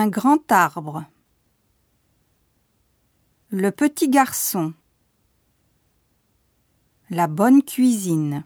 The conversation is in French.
Un grand arbre. Le petit garçon. La bonne cuisine.